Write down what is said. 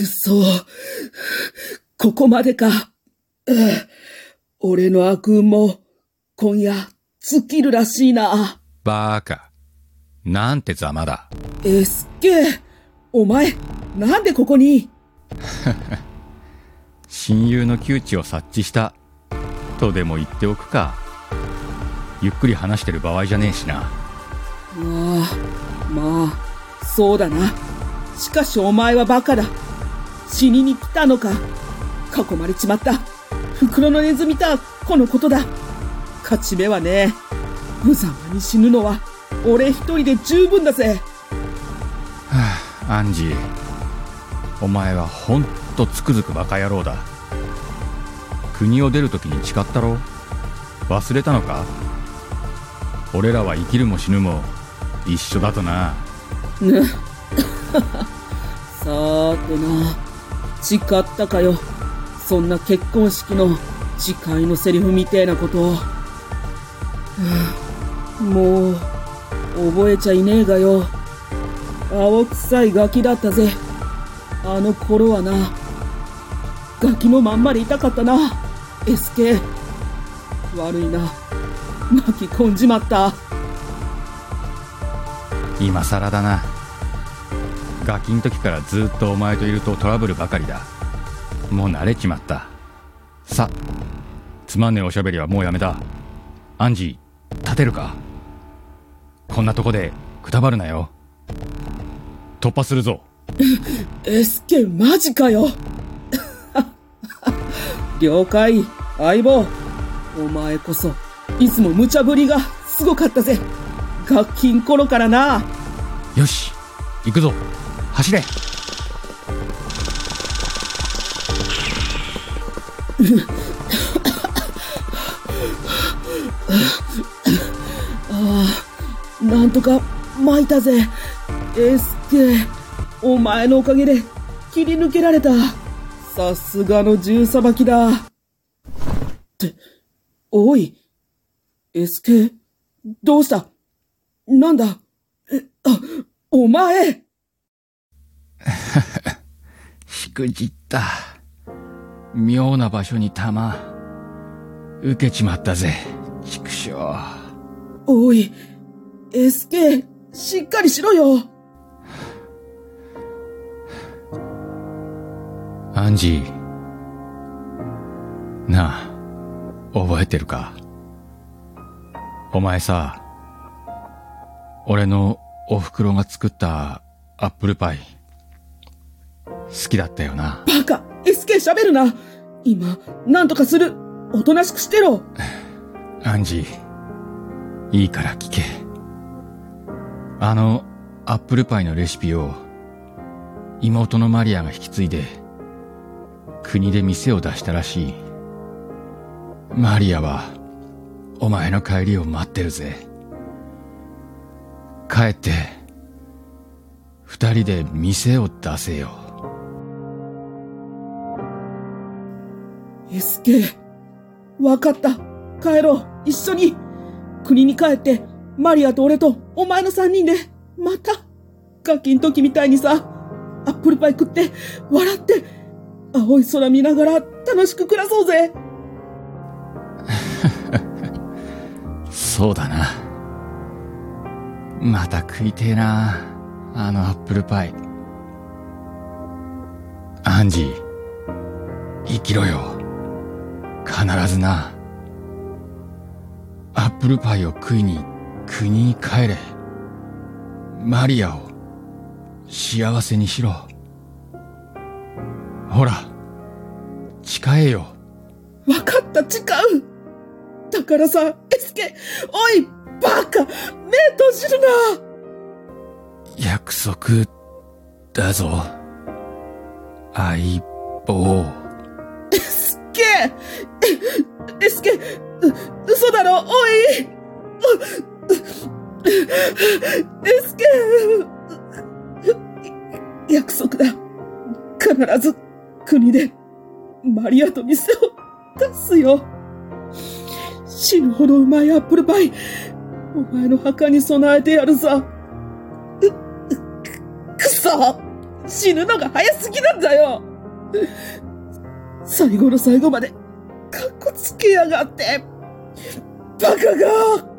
くそ。ここまでか。俺の悪運も今夜尽きるらしいな。バーカ。なんてざまだ。エスケ、お前、なんでここに？親友の窮地を察知した。とでも言っておくか。ゆっくり話してる場合じゃねえしな。ああ、まあ、そうだな。しかしお前はバカだ。死にに来たのか。囲まれちまった。袋のネズミだ、このことだ。勝ち目はね、無様に死ぬのは、俺一人で十分だぜ。はあ、アンジー。お前はほんとつくづくバカ野郎だ。国を出るときに誓ったろ忘れたのか俺らは生きるも死ぬも一緒だとな。ね。さーてな、誓ったかよ。そんな結婚式の誓いのセリフみてえなことを。もう、覚えちゃいねえがよ。青臭いガキだったぜ。あの頃はな。ガキのまんまでいたかったな。SK。悪いな。巻き込んじまった。今更だな。ガキん時からずっとお前といるとトラブルばかりだ。もう慣れちまった。さ、つまんねえおしゃべりはもうやめた。アンジー、立てるか？こんなとこでくたばるなよ。突破するぞ。エスケマジかよ。了解、相棒。お前こそ、いつも無茶ぶりがすごかったぜ。ガッキン頃からな。よし、行くぞ。走れ。ああ、なんとか巻いたぜ。エスケ、お前のおかげで切り抜けられた。さすがの銃さばきだ。って、おい、エスケ、どうした？なんだ？え、あ、お前しくじった。妙な場所に弾、受けちまったぜ、畜生。おい、SK、しっかりしろよ。アンジー。なあ、覚えてるか？お前さ、俺のお袋が作ったアップルパイ、好きだったよな。バカ !SK 喋るな今、なんとかするおとなしくしてろ アンジー、いいから聞け。あの、アップルパイのレシピを、妹のマリアが引き継いで、国で店を出したらしい。マリアは、お前の帰りを待ってるぜ。帰って、二人で店を出せよ。SK、わかった。帰ろう。一緒に。国に帰って、マリアと俺とお前の三人で、また、ガキん時みたいにさ、アップルパイ食って、笑って、青い空見ながら楽しく暮らそうぜ。そうだな。また食いてえな。あのアップルパイ。アンジー、生きろよ。必ずな。アップルパイを食いに国に帰れ。マリアを幸せにしろ。ほら、誓えよ。わかった、誓う。だからさ、エスケ、おい、バカ、目閉じるな。約束だぞ。相棒。エスケエスケ、う、嘘だろ、おい。エスケ約束だ。必ず国で。マリアと店を出すよ。死ぬほどうまいアップルパイ、お前の墓に備えてやるさ。く、くそ。死ぬのが早すぎなんだよ。最後の最後まで、かっこつけやがって。バカが